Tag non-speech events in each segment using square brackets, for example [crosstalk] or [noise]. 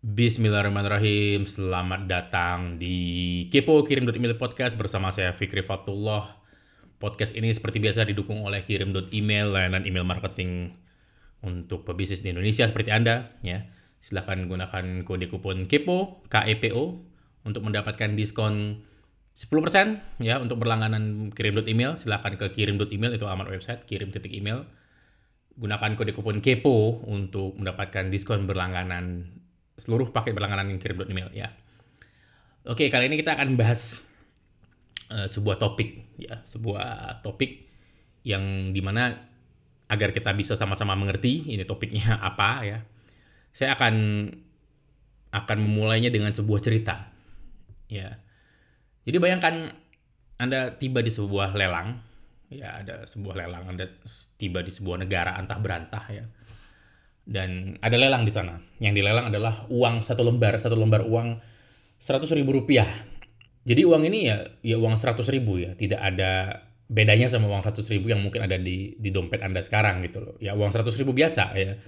Bismillahirrahmanirrahim. Selamat datang di Kepo Kirim Email Podcast bersama saya Fikri Fatullah. Podcast ini seperti biasa didukung oleh Kirim Email layanan email marketing untuk pebisnis di Indonesia seperti Anda ya. Silahkan gunakan kode kupon KEPO, KEPO untuk mendapatkan diskon 10% ya untuk berlangganan kirim email. Silahkan ke kirim email itu alamat website kirim titik email. Gunakan kode kupon KEPO untuk mendapatkan diskon berlangganan seluruh paket berlangganan yang kirim email ya. Oke, kali ini kita akan bahas uh, sebuah topik ya, sebuah topik yang di mana agar kita bisa sama-sama mengerti ini topiknya [laughs] apa ya. Saya akan akan memulainya dengan sebuah cerita. Ya. Jadi bayangkan Anda tiba di sebuah lelang, ya ada sebuah lelang, Anda tiba di sebuah negara antah berantah ya dan ada lelang di sana. Yang dilelang adalah uang satu lembar, satu lembar uang seratus ribu rupiah. Jadi uang ini ya ya uang seratus ribu ya, tidak ada bedanya sama uang seratus ribu yang mungkin ada di di dompet anda sekarang gitu loh. Ya uang seratus ribu biasa ya,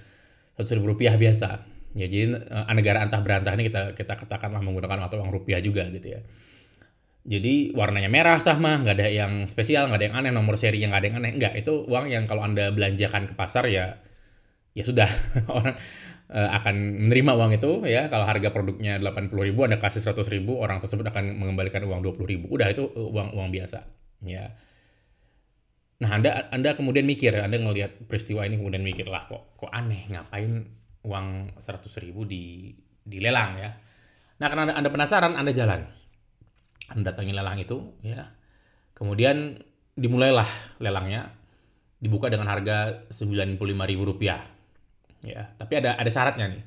seratus ribu rupiah biasa. Ya jadi uh, negara antah berantah ini kita kita katakanlah menggunakan mata uang rupiah juga gitu ya. Jadi warnanya merah sama, nggak ada yang spesial, nggak ada yang aneh, nomor seri yang nggak ada yang aneh, nggak. Itu uang yang kalau anda belanjakan ke pasar ya ya sudah [laughs] orang uh, akan menerima uang itu ya. Kalau harga produknya 80 ribu anda kasih 100 ribu orang tersebut akan mengembalikan uang 20 ribu. Udah itu uh, uang uang biasa ya. Nah anda anda kemudian mikir anda ngelihat peristiwa ini kemudian mikir lah kok kok aneh ngapain uang 100 ribu di dilelang ya? Nah karena anda, penasaran anda jalan. Anda datangi lelang itu ya. Kemudian dimulailah lelangnya dibuka dengan harga Rp95.000 Ya, tapi ada ada syaratnya nih.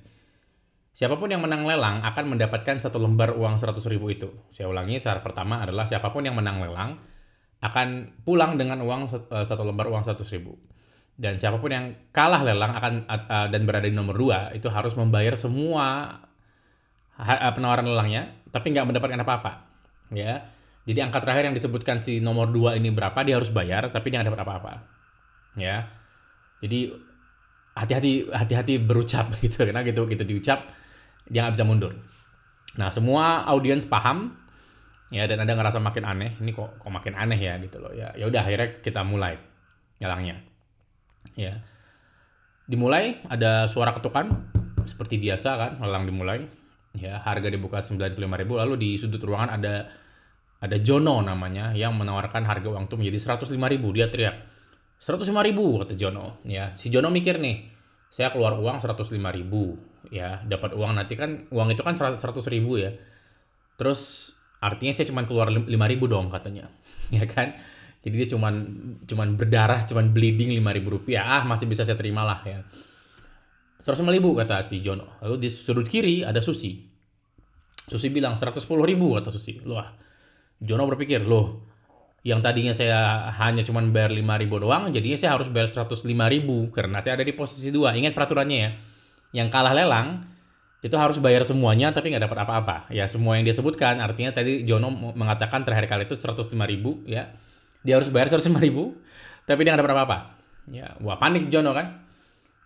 Siapa pun yang menang lelang akan mendapatkan satu lembar uang 100 ribu itu. Saya ulangi, syarat pertama adalah siapa pun yang menang lelang akan pulang dengan uang eh, satu lembar uang 100 ribu. Dan siapa pun yang kalah lelang akan uh, dan berada di nomor dua itu harus membayar semua uh, penawaran lelangnya, tapi nggak mendapatkan apa-apa. Ya, jadi angka terakhir yang disebutkan si nomor dua ini berapa dia harus bayar, tapi dia nggak dapat apa-apa. Ya, jadi hati-hati hati-hati berucap [laughs] gitu karena gitu gitu diucap dia nggak bisa mundur. Nah semua audiens paham ya dan ada ngerasa makin aneh ini kok kok makin aneh ya gitu loh ya. Ya udah akhirnya kita mulai nyalangnya ya. Dimulai ada suara ketukan seperti biasa kan lelang dimulai ya. Harga dibuka sembilan puluh lima ribu lalu di sudut ruangan ada ada Jono namanya yang menawarkan harga uang itu menjadi ribu dia teriak Seratus lima ribu kata Jono. Ya si Jono mikir nih saya keluar uang seratus lima ribu ya dapat uang nanti kan uang itu kan seratus ribu ya. Terus artinya saya cuma keluar lima ribu dong katanya. [laughs] Ya kan? Jadi dia cuman cuman berdarah cuman bleeding lima ribu rupiah. Ah masih bisa saya terima lah ya. Seratus lima ribu kata si Jono. Lalu di sudut kiri ada Susi. Susi bilang seratus sepuluh ribu kata Susi. Loh Jono berpikir loh yang tadinya saya hanya cuma bayar 5 ribu doang, jadinya saya harus bayar 105 ribu karena saya ada di posisi dua. Ingat peraturannya ya, yang kalah lelang itu harus bayar semuanya tapi nggak dapat apa-apa. Ya semua yang dia sebutkan, artinya tadi Jono mengatakan terakhir kali itu 105 ribu ya, dia harus bayar 105 ribu tapi dia nggak dapat apa-apa. Ya, wah panik si Jono kan,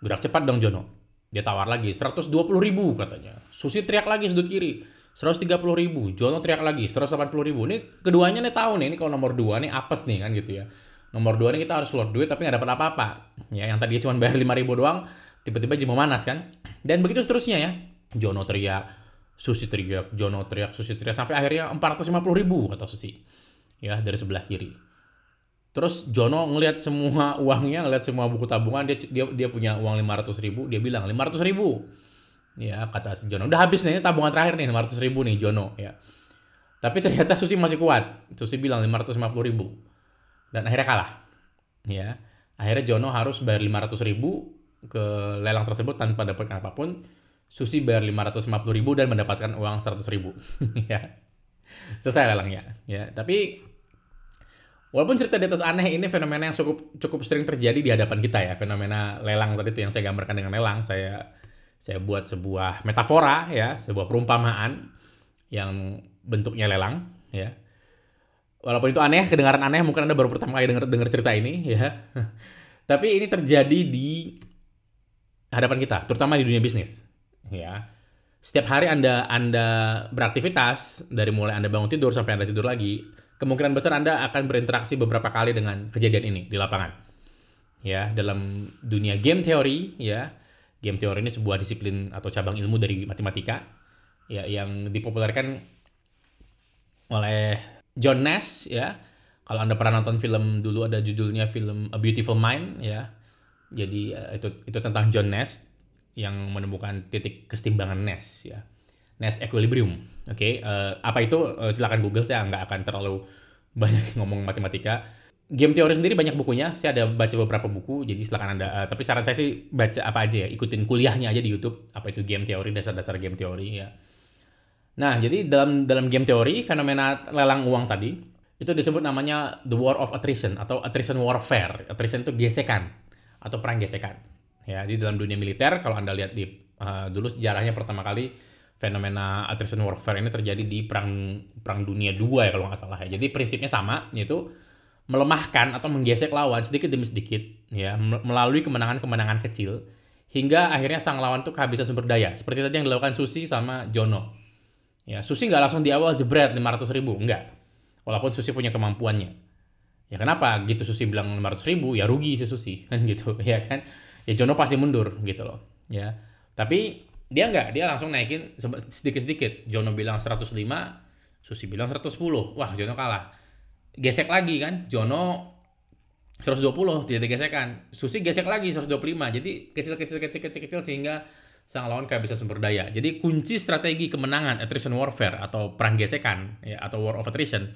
gerak cepat dong Jono. Dia tawar lagi 120 ribu katanya. Susi teriak lagi sudut kiri 130 ribu, Jono teriak lagi 180 ribu. Ini keduanya nih tahu nih, ini kalau nomor dua nih apes nih kan gitu ya. Nomor dua nih kita harus keluar duit tapi nggak dapat apa-apa. Ya yang tadi cuma bayar 5 ribu doang, tiba-tiba jadi memanas kan. Dan begitu seterusnya ya. Jono teriak, Susi teriak, Jono teriak, Susi teriak sampai akhirnya 450 ribu kata Susi. Ya dari sebelah kiri. Terus Jono ngelihat semua uangnya, ngelihat semua buku tabungan, dia dia dia punya uang 500 ribu, dia bilang 500 ribu Ya, kata si Jono. Udah habis nih, tabungan terakhir nih, 500 ribu nih Jono. Ya. Tapi ternyata Susi masih kuat. Susi bilang 550 ribu. Dan akhirnya kalah. Ya. Akhirnya Jono harus bayar 500 ribu ke lelang tersebut tanpa dapatkan apa pun. Susi bayar 550 ribu dan mendapatkan uang 100 ribu. [laughs] ya. Selesai lelangnya. Ya. Tapi Walaupun cerita di atas aneh ini fenomena yang cukup cukup sering terjadi di hadapan kita ya, fenomena lelang tadi itu yang saya gambarkan dengan lelang, saya saya buat sebuah metafora ya, sebuah perumpamaan yang bentuknya lelang ya. Walaupun itu aneh, kedengaran aneh, mungkin Anda baru pertama kali dengar dengar cerita ini ya. [laughs] Tapi ini terjadi di hadapan kita, terutama di dunia bisnis ya. setiap hari Anda Anda beraktivitas dari mulai Anda bangun tidur sampai Anda tidur lagi, kemungkinan besar Anda akan berinteraksi beberapa kali dengan kejadian ini di lapangan. Ya, dalam dunia game teori ya, game teori ini sebuah disiplin atau cabang ilmu dari matematika ya yang dipopulerkan oleh John Nash ya. Kalau Anda pernah nonton film dulu ada judulnya film A Beautiful Mind ya. Jadi uh, itu itu tentang John Nash yang menemukan titik kesetimbangan Nash ya. Nash equilibrium. Oke, okay? uh, eh, apa itu uh, silakan Google saya nggak akan terlalu [laughs] banyak ngomong matematika. Game teori sendiri banyak bukunya. Saya ada baca beberapa buku, jadi silakan Anda. Uh, tapi saran saya sih baca apa aja ya, ikutin kuliahnya aja di YouTube. Apa itu game teori, dasar-dasar game teori ya. Nah, jadi dalam dalam game teori fenomena lelang uang tadi itu disebut namanya the war of attrition atau attrition warfare. Attrition itu gesekan atau perang gesekan. Ya, di dalam dunia militer kalau Anda lihat di uh, dulu sejarahnya pertama kali fenomena attrition warfare ini terjadi di perang perang dunia dua ya kalau nggak salah ya. Jadi prinsipnya sama yaitu melemahkan atau menggesek lawan sedikit demi sedikit ya melalui kemenangan-kemenangan kecil hingga akhirnya sang lawan tuh kehabisan sumber daya. Seperti tadi yang dilakukan Susi sama Jono. Ya, Susi nggak langsung di awal jebret 500 ribu, enggak. Walaupun Susi punya kemampuannya. Ya kenapa gitu Susi bilang 500 ribu, ya rugi si Susi, [laughs] kan gitu, ya kan. Ya Jono pasti mundur gitu loh, ya. Tapi dia enggak, dia langsung naikin sedikit-sedikit. Jono bilang 105, Susi bilang 110. Wah, Jono kalah gesek lagi kan? Jono 120 tidak digesekkan Susi gesek lagi 125 jadi kecil kecil kecil kecil kecil sehingga sang lawan bisa sumber daya. Jadi kunci strategi kemenangan attrition warfare atau perang gesekan ya atau war of attrition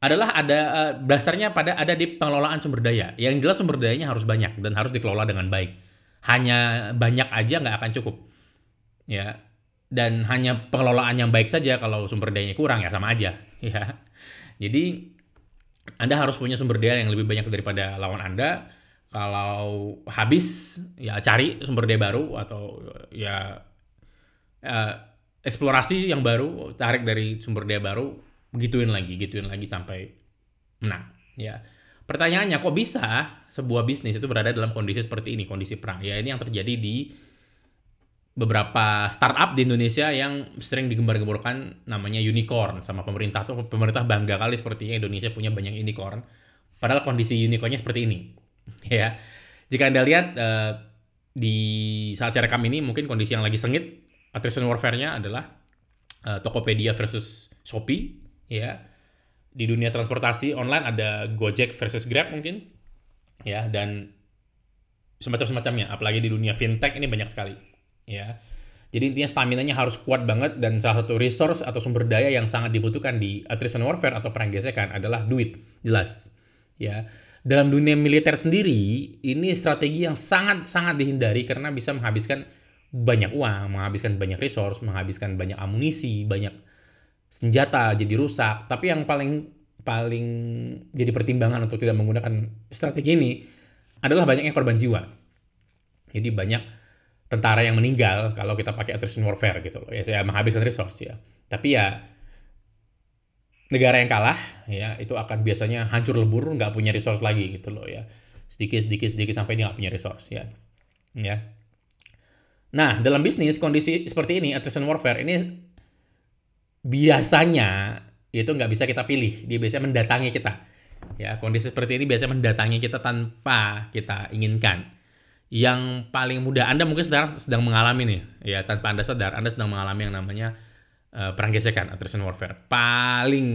adalah ada uh, dasarnya pada ada di pengelolaan sumber daya. Yang jelas sumber dayanya harus banyak dan harus dikelola dengan baik. Hanya banyak aja nggak akan cukup ya. Dan hanya pengelolaan yang baik saja kalau sumber dayanya kurang ya sama aja [laughs] ya jadi anda harus punya sumber daya yang lebih banyak daripada lawan Anda. Kalau habis, ya cari sumber daya baru atau ya uh, eksplorasi yang baru, tarik dari sumber daya baru, gituin lagi, gituin lagi sampai menang. Ya, pertanyaannya kok bisa sebuah bisnis itu berada dalam kondisi seperti ini, kondisi perang? Ya ini yang terjadi di beberapa startup di Indonesia yang sering digembar-gemborkan namanya unicorn sama pemerintah. Tuh pemerintah bangga kali sepertinya Indonesia punya banyak unicorn. Padahal kondisi unicornnya seperti ini [laughs] ya. Jika anda lihat uh, di saat saya rekam ini mungkin kondisi yang lagi sengit attrition warfare-nya adalah uh, Tokopedia versus Shopee ya. Di dunia transportasi online ada Gojek versus Grab mungkin ya dan semacam-semacamnya. Apalagi di dunia fintech ini banyak sekali ya. Jadi intinya stamina-nya harus kuat banget dan salah satu resource atau sumber daya yang sangat dibutuhkan di attrition warfare atau perang gesekan adalah duit, jelas. Ya. Dalam dunia militer sendiri, ini strategi yang sangat-sangat dihindari karena bisa menghabiskan banyak uang, menghabiskan banyak resource, menghabiskan banyak amunisi, banyak senjata jadi rusak. Tapi yang paling paling jadi pertimbangan untuk tidak menggunakan strategi ini adalah banyaknya korban jiwa. Jadi banyak tentara yang meninggal kalau kita pakai attrition warfare gitu loh. Ya saya menghabiskan resource ya. Tapi ya negara yang kalah ya itu akan biasanya hancur lebur nggak punya resource lagi gitu loh ya. Sedikit sedikit sedikit sampai dia nggak punya resource ya. Ya. Nah, dalam bisnis kondisi seperti ini attrition warfare ini biasanya itu nggak bisa kita pilih. Dia biasanya mendatangi kita. Ya, kondisi seperti ini biasanya mendatangi kita tanpa kita inginkan yang paling mudah Anda mungkin sekarang sedang mengalami nih ya tanpa Anda sadar Anda sedang mengalami yang namanya uh, perang gesekan attrition warfare. Paling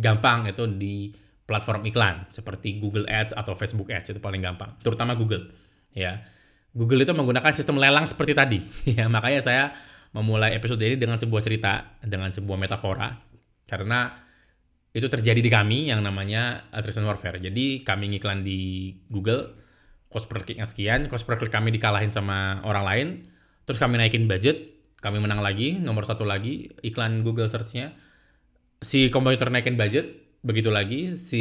gampang itu di platform iklan seperti Google Ads atau Facebook Ads itu paling gampang terutama Google ya. Google itu menggunakan sistem lelang seperti tadi [laughs] ya. Makanya saya memulai episode ini dengan sebuah cerita dengan sebuah metafora karena itu terjadi di kami yang namanya attrition warfare. Jadi kami ngiklan di Google cost per clicknya sekian, cost per click kami dikalahin sama orang lain, terus kami naikin budget, kami menang lagi, nomor satu lagi, iklan Google Search-nya, si komputer naikin budget, begitu lagi, si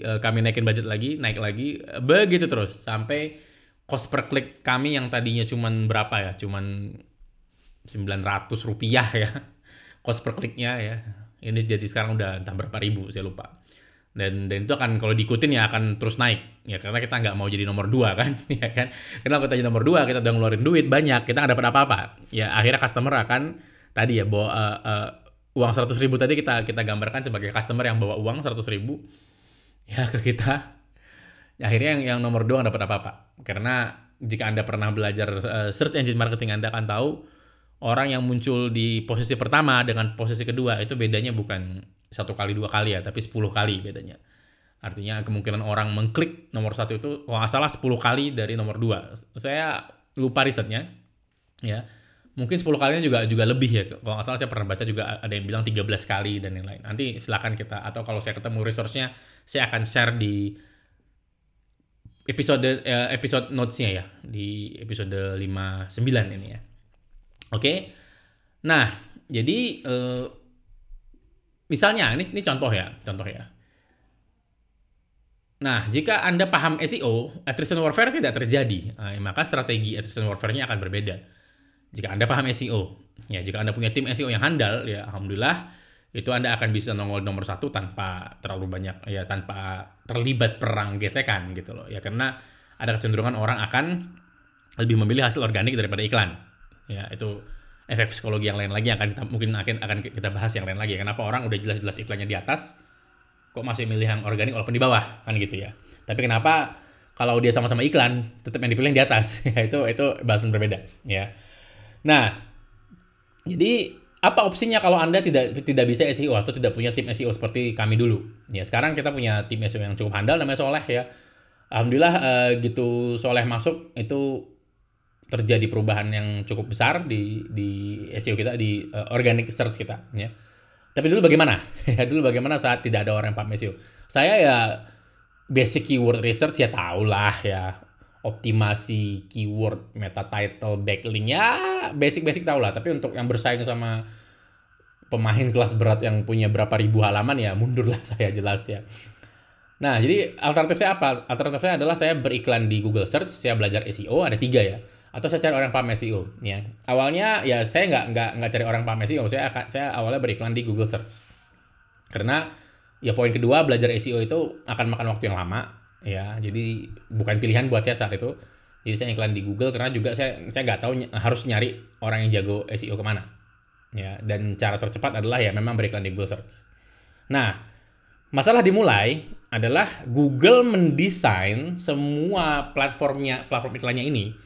uh, kami naikin budget lagi, naik lagi, begitu terus, sampai cost per click kami yang tadinya cuman berapa ya, cuman 900 rupiah ya, [laughs] cost per clicknya ya, ini jadi sekarang udah entah berapa ribu, saya lupa. Dan dan itu akan kalau diikutin ya akan terus naik. Ya karena kita nggak mau jadi nomor dua kan [laughs] ya kan? Karena kita jadi nomor dua kita udah ngeluarin duit banyak kita nggak dapat apa-apa. Ya akhirnya customer akan tadi ya bawa uh, uh, uang seratus ribu tadi kita kita gambarkan sebagai customer yang bawa uang seratus ribu ya ke kita. Akhirnya yang yang nomor dua nggak dapat apa-apa. Karena jika anda pernah belajar uh, search engine marketing anda akan tahu orang yang muncul di posisi pertama dengan posisi kedua itu bedanya bukan satu kali dua kali ya tapi 10 kali bedanya. Artinya kemungkinan orang mengklik nomor satu itu kalau nggak salah 10 kali dari nomor dua. Saya lupa risetnya ya. Mungkin 10 kalinya juga juga lebih ya. Kalau nggak salah saya pernah baca juga ada yang bilang 13 kali dan yang lain. Nanti silakan kita atau kalau saya ketemu resource-nya saya akan share di episode eh, episode notes-nya ya di episode 59 ini ya. Oke? Nah jadi eh, Misalnya, ini, ini contoh ya, contoh ya. Nah, jika Anda paham SEO, attrition warfare tidak terjadi. Nah, maka strategi attrition warfare-nya akan berbeda. Jika Anda paham SEO, ya jika Anda punya tim SEO yang handal, ya alhamdulillah itu Anda akan bisa nongol nomor satu tanpa terlalu banyak ya tanpa terlibat perang gesekan gitu loh. Ya karena ada kecenderungan orang akan lebih memilih hasil organik daripada iklan. Ya, itu efek psikologi yang lain lagi yang akan kita mungkin akan akan kita bahas yang lain lagi. Kenapa orang udah jelas-jelas iklannya di atas, kok masih milih yang organik walaupun di bawah kan gitu ya. Tapi kenapa kalau dia sama-sama iklan tetap yang dipilih di atas? [laughs] ya itu itu bahasan berbeda ya. Nah, jadi apa opsinya kalau Anda tidak tidak bisa SEO atau tidak punya tim SEO seperti kami dulu? Ya, sekarang kita punya tim SEO yang cukup handal namanya Soleh ya. Alhamdulillah uh, gitu Soleh masuk itu terjadi perubahan yang cukup besar di di SEO kita di uh, organic search kita ya. Tapi dulu bagaimana? [laughs] dulu bagaimana saat tidak ada orang yang paham SEO? Saya ya basic keyword research ya tahulah ya optimasi keyword meta title backlink ya basic-basic tau lah tapi untuk yang bersaing sama pemain kelas berat yang punya berapa ribu halaman ya mundur lah [laughs] saya jelas ya nah jadi alternatif saya apa alternatif saya adalah saya beriklan di Google Search saya belajar SEO ada tiga ya atau saya cari orang paham SEO ya. Awalnya ya saya nggak nggak nggak cari orang paham SEO saya akan saya awalnya beriklan di Google Search. Karena ya poin kedua belajar SEO itu akan makan waktu yang lama ya. Jadi bukan pilihan buat saya saat itu. Jadi saya iklan di Google karena juga saya saya nggak tahu harus nyari orang yang jago SEO ke mana ya. Dan cara tercepat adalah ya memang beriklan di Google Search. Nah masalah dimulai adalah Google mendesain semua platformnya platform iklannya ini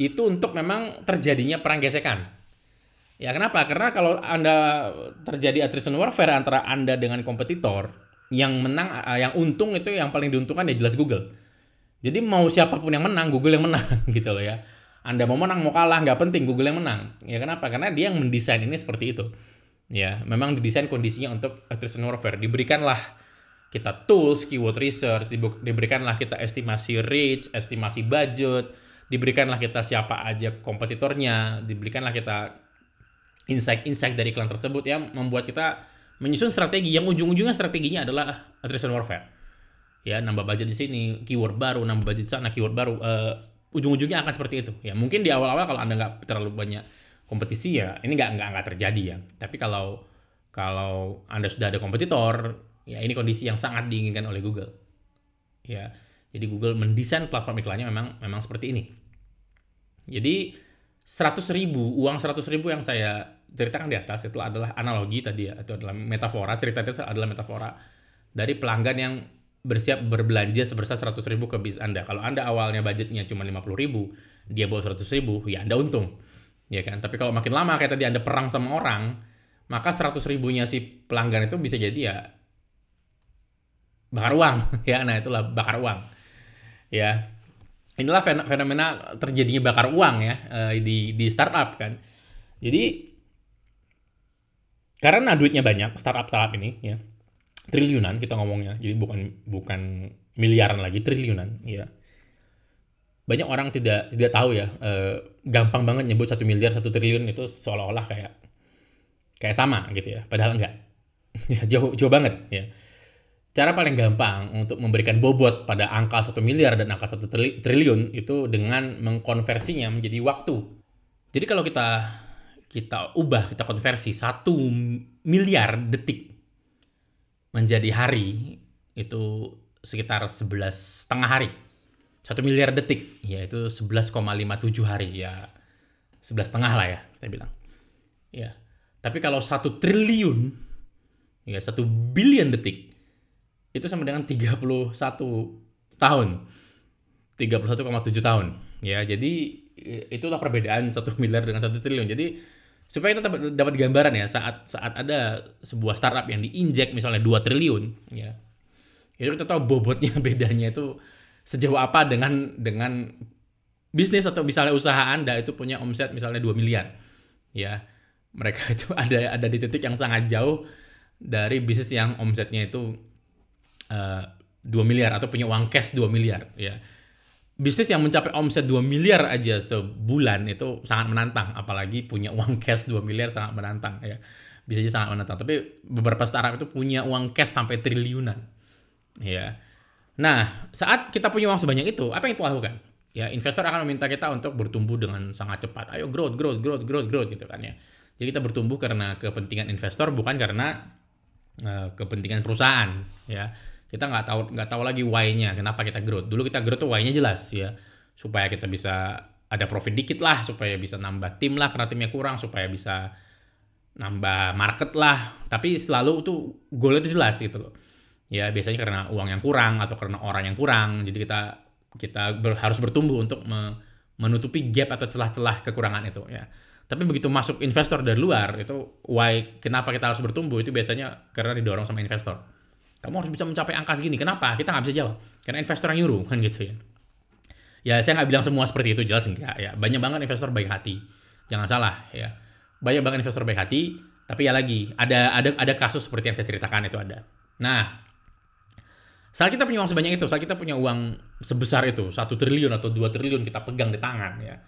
itu untuk memang terjadinya perang gesekan. Ya kenapa? Karena kalau Anda terjadi attrition warfare antara Anda dengan kompetitor, yang menang eh, yang untung itu yang paling diuntungkan ya jelas Google. Jadi mau siapa pun yang menang, Google yang menang [laughs] gitu loh ya. Anda mau menang mau kalah nggak penting Google yang menang. Ya kenapa? Karena dia yang mendesain ini seperti itu. Ya, memang didesain kondisinya untuk attrition warfare. Diberikanlah kita tools, keyword research, diberikanlah kita estimasi reach, estimasi budget, diberikanlah kita siapa aja kompetitornya, diberikanlah kita insight-insight dari iklan tersebut yang membuat kita menyusun strategi yang ujung-ujungnya strateginya adalah attrition warfare. Ya, nambah budget di sini, keyword baru, nambah budget di sana, keyword baru. Uh, ujung-ujungnya akan seperti itu. Ya, mungkin di awal-awal kalau Anda nggak terlalu banyak kompetisi ya, ini nggak nggak nggak terjadi ya. Tapi kalau kalau Anda sudah ada kompetitor, ya ini kondisi yang sangat diinginkan oleh Google. Ya, jadi Google mendesain platform iklannya memang memang seperti ini. Jadi 100 ribu, uang 100 ribu yang saya ceritakan di atas itu adalah analogi tadi ya, itu adalah metafora, cerita itu adalah metafora dari pelanggan yang bersiap berbelanja sebesar 100 ribu ke bis Anda. Kalau Anda awalnya budgetnya cuma 50 ribu, dia bawa 100 ribu, ya Anda untung. Ya kan? Tapi kalau makin lama kayak tadi Anda perang sama orang, maka 100 ribunya si pelanggan itu bisa jadi ya bakar uang. [laughs] ya, nah itulah bakar uang. Ya, inilah fenomena terjadinya bakar uang ya eh, di di startup kan. Jadi karena duitnya banyak startup startup ini ya triliunan kita ngomongnya jadi bukan bukan miliaran lagi triliunan ya. Banyak orang tidak tidak tahu ya eh, gampang banget nyebut satu miliar satu triliun itu seolah-olah kayak kayak sama gitu ya padahal enggak. [laughs] Ya jauh jauh banget ya Cara paling gampang untuk memberikan bobot pada angka 1 miliar dan angka 1 triliun itu dengan mengkonversinya menjadi waktu. Jadi kalau kita kita ubah, kita konversi 1 miliar detik menjadi hari, itu sekitar 11 setengah hari. Satu miliar detik, yaitu 11,57 hari, ya 11 setengah lah ya, kita bilang. Ya, tapi kalau satu triliun, ya satu billion detik, itu sama dengan 31 tahun. 31,7 tahun. Ya, jadi itulah perbedaan satu [laughs] miliar dengan satu triliun. Jadi supaya kita dapat gambaran ya saat saat ada sebuah startup yang diinjek misalnya 2 triliun ya itu kita tahu bobotnya [laughs] bedanya itu sejauh apa dengan dengan bisnis atau misalnya usaha Anda itu punya omset misalnya 2 miliar ya mereka [laughs] itu ada ada di titik yang sangat jauh dari bisnis yang omsetnya itu uh, eh, 2 miliar atau punya uang cash 2 miliar ya. Bisnis yang mencapai omset 2 miliar aja sebulan itu sangat menantang apalagi punya uang cash 2 miliar sangat menantang ya. Bisa aja sangat menantang tapi beberapa startup itu punya uang cash sampai triliunan ya. Nah saat kita punya uang sebanyak itu apa yang kita lakukan? Ya investor akan meminta kita untuk bertumbuh dengan sangat cepat. Ayo growth growth growth growth growth gitu kan ya. Jadi kita bertumbuh karena kepentingan investor bukan karena uh, kepentingan perusahaan ya kita nggak tahu nggak tahu lagi why-nya kenapa kita growth. Dulu kita growth tuh why-nya jelas ya. Supaya kita bisa ada profit dikit lah supaya bisa nambah tim lah karena timnya kurang supaya bisa nambah market lah. Tapi selalu tuh goal itu jelas gitu loh. Ya biasanya karena uang yang kurang atau karena orang yang kurang jadi kita kita ber, harus bertumbuh untuk me, menutupi gap atau celah-celah kekurangan itu ya. Tapi begitu masuk investor dari luar itu why kenapa kita harus bertumbuh itu biasanya karena didorong sama investor kamu harus bisa mencapai angka segini. Kenapa? Kita nggak bisa jawab. Karena investor yang nyuruh, kan gitu ya. Ya, saya nggak bilang semua seperti itu, jelas enggak. Ya, banyak banget investor baik hati. Jangan salah, ya. Banyak banget investor baik hati, tapi ya lagi, ada ada ada kasus seperti yang saya ceritakan itu ada. Nah, saat kita punya uang sebanyak itu, saat kita punya uang sebesar itu, satu triliun atau dua triliun kita pegang di tangan, ya.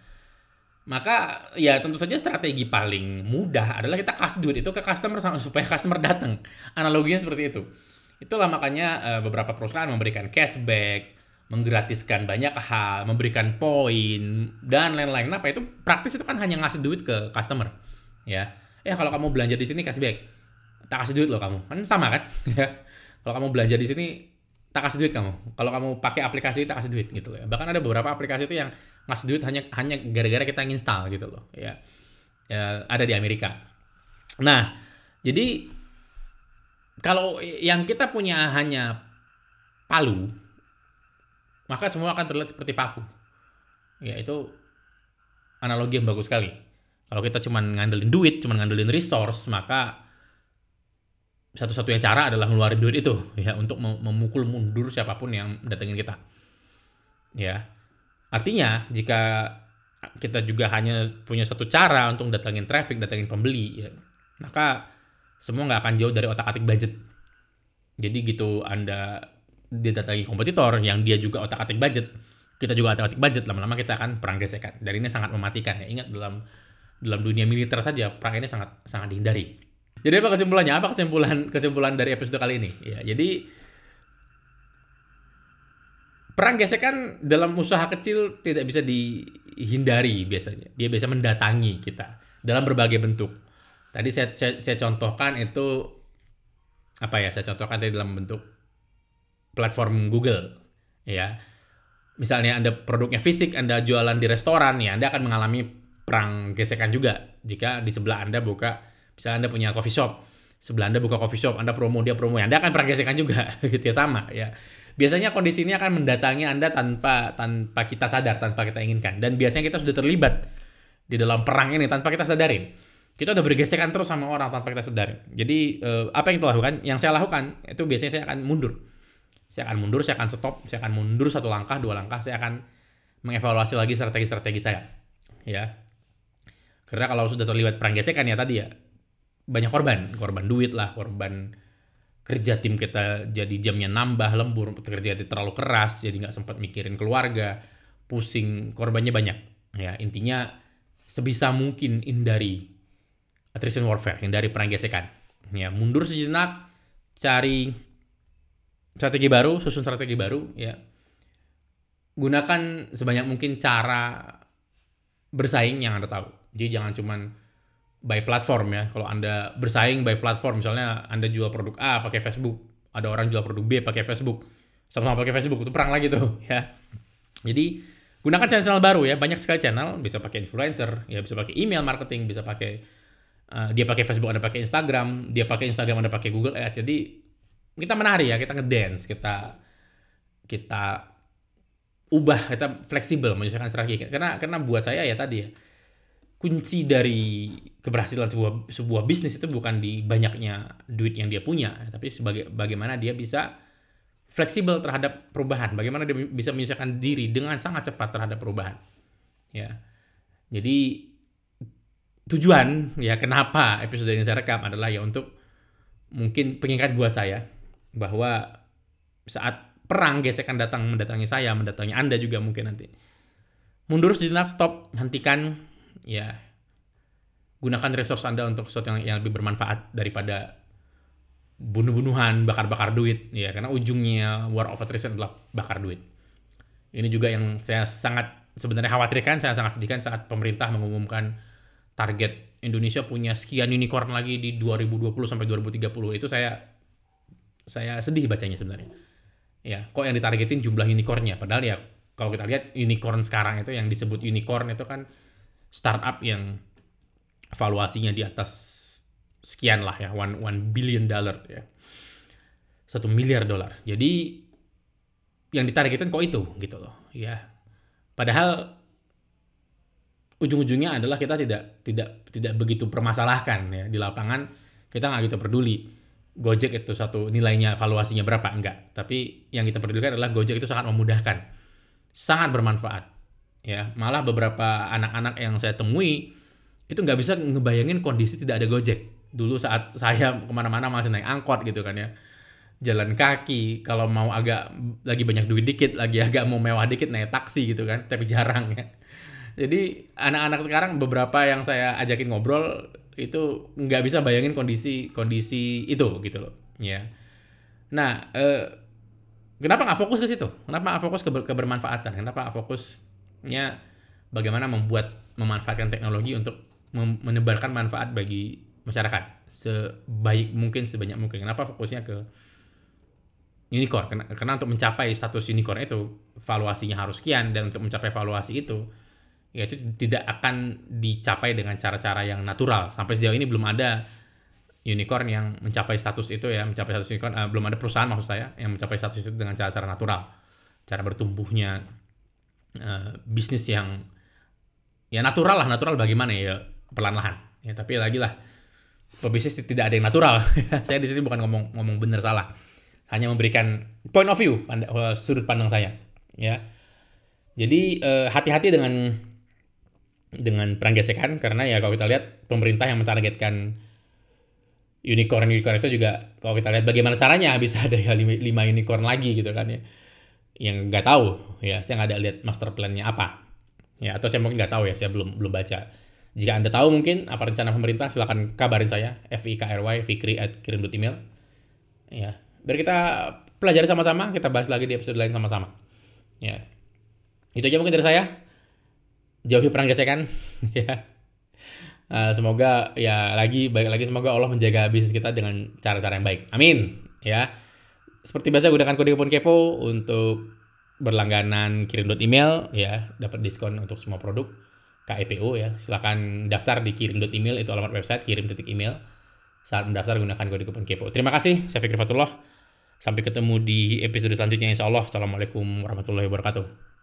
Maka ya tentu saja strategi paling mudah adalah kita kasih duit itu ke customer supaya customer datang. Analoginya seperti itu. Itulah makanya uh, beberapa perusahaan memberikan cashback, menggratiskan banyak hal, memberikan poin dan lain-lain. Kenapa itu praktis itu kan hanya ngasih duit ke customer, ya. Ya kalau kamu belanja di sini cashback, tak kasih duit loh kamu, kan sama kan? [laughs] Ya. kalau kamu belanja di sini tak kasih duit kamu. Kalau kamu pakai aplikasi tak kasih duit gitu ya. Bahkan ada beberapa aplikasi itu yang ngasih duit hanya hanya gara-gara kita install gitu loh, ya. ya ada di Amerika. Nah, jadi kalau yang kita punya hanya palu, maka semua akan terlihat seperti paku. Ya, itu analogi yang bagus sekali. Kalau kita cuma ngandelin duit, cuma ngandelin resource, maka satu-satunya cara adalah ngeluarin duit itu ya untuk memukul mundur siapa pun yang datengin kita. Ya. Artinya jika kita juga hanya punya satu cara untuk datengin traffic, datengin pembeli, ya, maka semua nggak akan jauh dari otak-atik budget. Jadi gitu Anda didatangi kompetitor yang dia juga otak-atik budget, kita juga otak-atik budget, lama-lama kita akan perang gesekan. Dan ini sangat mematikan ya. Ingat dalam dalam dunia militer saja perang ini sangat sangat dihindari. Jadi apa kesimpulannya? Apa kesimpulan kesimpulan dari episode kali ini? Ya, jadi perang gesekan dalam usaha kecil tidak bisa dihindari biasanya. Dia biasa mendatangi kita dalam berbagai bentuk Tadi saya, saya, saya contohkan itu apa ya? Saya contohkan tadi dalam bentuk platform Google, ya. Misalnya Anda produknya fisik, Anda jualan di restoran, ya Anda akan mengalami perang gesekan juga. Jika di sebelah Anda buka, misalnya Anda punya coffee shop, sebelah Anda buka coffee shop, Anda promo, dia promo, Anda akan perang gesekan juga, [laughs] gitu ya sama, ya. Biasanya kondisi ini akan mendatangi Anda tanpa tanpa kita sadar, tanpa kita inginkan. Dan biasanya kita sudah terlibat di dalam perang ini tanpa kita sadarin kita udah bergesekan terus sama orang tanpa kita sadar. Jadi uh, apa yang kita lakukan? Yang saya lakukan itu biasanya saya akan mundur. Saya akan mundur, saya akan stop, saya akan mundur satu langkah, dua langkah, saya akan mengevaluasi lagi strategi-strategi saya. Ya. Karena kalau sudah terlibat perang gesekan ya tadi ya banyak korban, korban duit lah, korban kerja tim kita jadi jamnya nambah lembur, kerja terlalu keras, jadi nggak sempat mikirin keluarga, pusing, korbannya banyak. Ya intinya sebisa mungkin hindari attrition warfare, hindari perang gesekan. Ya, mundur sejenak, cari strategi baru, susun strategi baru, ya. Gunakan sebanyak mungkin cara bersaing yang Anda tahu. Jadi jangan cuman by platform ya. Kalau Anda bersaing by platform, misalnya Anda jual produk A pakai Facebook, ada orang jual produk B pakai Facebook sama-sama pakai Facebook itu perang lagi tuh [laughs] ya jadi gunakan channel-channel baru ya banyak sekali channel bisa pakai influencer ya bisa pakai email marketing bisa pakai uh, dia pakai Facebook ada pakai Instagram dia pakai Instagram ada pakai Google Ads jadi kita menari ya kita ngedance kita kita ubah kita fleksibel menyesuaikan strategi karena karena buat saya ya tadi ya kunci dari keberhasilan sebuah sebuah bisnis itu bukan di banyaknya duit yang dia punya tapi sebagai bagaimana dia bisa fleksibel terhadap perubahan, bagaimana dia bisa menyesuaikan diri dengan sangat cepat terhadap perubahan. Ya. Jadi tujuan ya kenapa episode ini saya rekam adalah ya untuk mungkin pengingat buat saya bahwa saat perang gesekan datang mendatangi saya, mendatangi Anda juga mungkin nanti. Mundur sejenak, stop, hentikan, ya gunakan resource Anda untuk sesuatu yang, yang lebih bermanfaat daripada bunuh-bunuhan, bakar-bakar duit, ya karena ujungnya war of attrition adalah bakar duit. Ini juga yang saya sangat sebenarnya khawatirkan, saya sangat sedihkan saat pemerintah mengumumkan target Indonesia punya sekian unicorn lagi di 2020 sampai 2030. Itu saya saya sedih bacanya sebenarnya. Ya, kok yang ditargetin jumlah unicornnya padahal ya kalau kita lihat unicorn sekarang itu yang disebut unicorn itu kan startup yang valuasinya di atas sekian lah ya, one, one billion dollar ya. Satu miliar dolar. Jadi yang ditargetkan kok itu gitu loh ya. Padahal ujung-ujungnya adalah kita tidak tidak tidak begitu permasalahkan ya. Di lapangan kita nggak gitu peduli. Gojek itu satu nilainya valuasinya berapa? Enggak. Tapi yang kita pedulikan adalah Gojek itu sangat memudahkan. Sangat bermanfaat. Ya malah beberapa anak-anak yang saya temui itu nggak bisa ngebayangin kondisi tidak ada Gojek. Dulu saat saya ke mana-mana masih naik angkot gitu kan ya. Jalan kaki kalau mau agak lagi banyak duit dikit lagi agak mau mewah dikit naik taksi gitu kan. Tapi jarang ya jadi anak-anak sekarang beberapa yang saya ajakin ngobrol itu nggak bisa bayangin kondisi kondisi itu gitu loh. Ya nah eh, kenapa nggak fokus ke situ? Kenapa nggak fokus ke kebermanfaatan kenapa nggak fokusnya bagaimana membuat memanfaatkan teknologi untuk menebarkan manfaat bagi masyarakat? Sebaik mungkin sebanyak mungkin. Kenapa fokusnya ke unicorn? Karena, karena untuk mencapai status unicorn itu valuasinya harus sekian dan untuk mencapai valuasi itu ya itu tidak akan dicapai dengan cara-cara yang natural. Sampai sejauh ini belum ada unicorn yang mencapai status itu ya, mencapai status unicorn uh, belum ada perusahaan maksud saya yang mencapai status itu dengan cara-cara natural. Cara bertumbuhnya uh, bisnis yang ya natural lah, natural bagaimana ya pelan-lahan. Ya tapi lagi lah pebisnis tidak ada yang natural. [laughs] saya di sini bukan ngomong ngomong benar salah. Hanya memberikan point of view, eh, sudut pandang saya. Ya. Jadi hati eh, hati-hati dengan dengan perang gesekan karena ya kalau kita lihat pemerintah yang mentargetkan unicorn unicorn itu juga kalau kita lihat bagaimana caranya bisa ada [laughs] ya 5, unicorn lagi gitu kan ya yang nggak tahu ya saya nggak ada lihat master plan-nya apa ya atau saya mungkin nggak tahu ya saya belum belum baca jika Anda tahu mungkin apa rencana pemerintah, silahkan kabarin saya, FIKRY, Fikri, at kirim.email. Ya, biar kita pelajari sama-sama, kita bahas lagi di episode lain sama-sama. Ya, itu aja mungkin dari saya. Jauhi perang gesekan. ya. Uh, [laughs] semoga ya lagi baik lagi semoga Allah menjaga bisnis kita dengan cara-cara yang baik. Amin. Ya. Seperti biasa gunakan kode kupon kepo untuk berlangganan kirim email ya, dapat diskon untuk semua produk. KEPO ya. Silahkan daftar di kirim.email itu alamat website kirim titik email. Saat mendaftar gunakan kode kupon KEPO. Terima kasih. Saya Fikri Fatullah. Sampai ketemu di episode selanjutnya insya Allah. Assalamualaikum warahmatullahi wabarakatuh.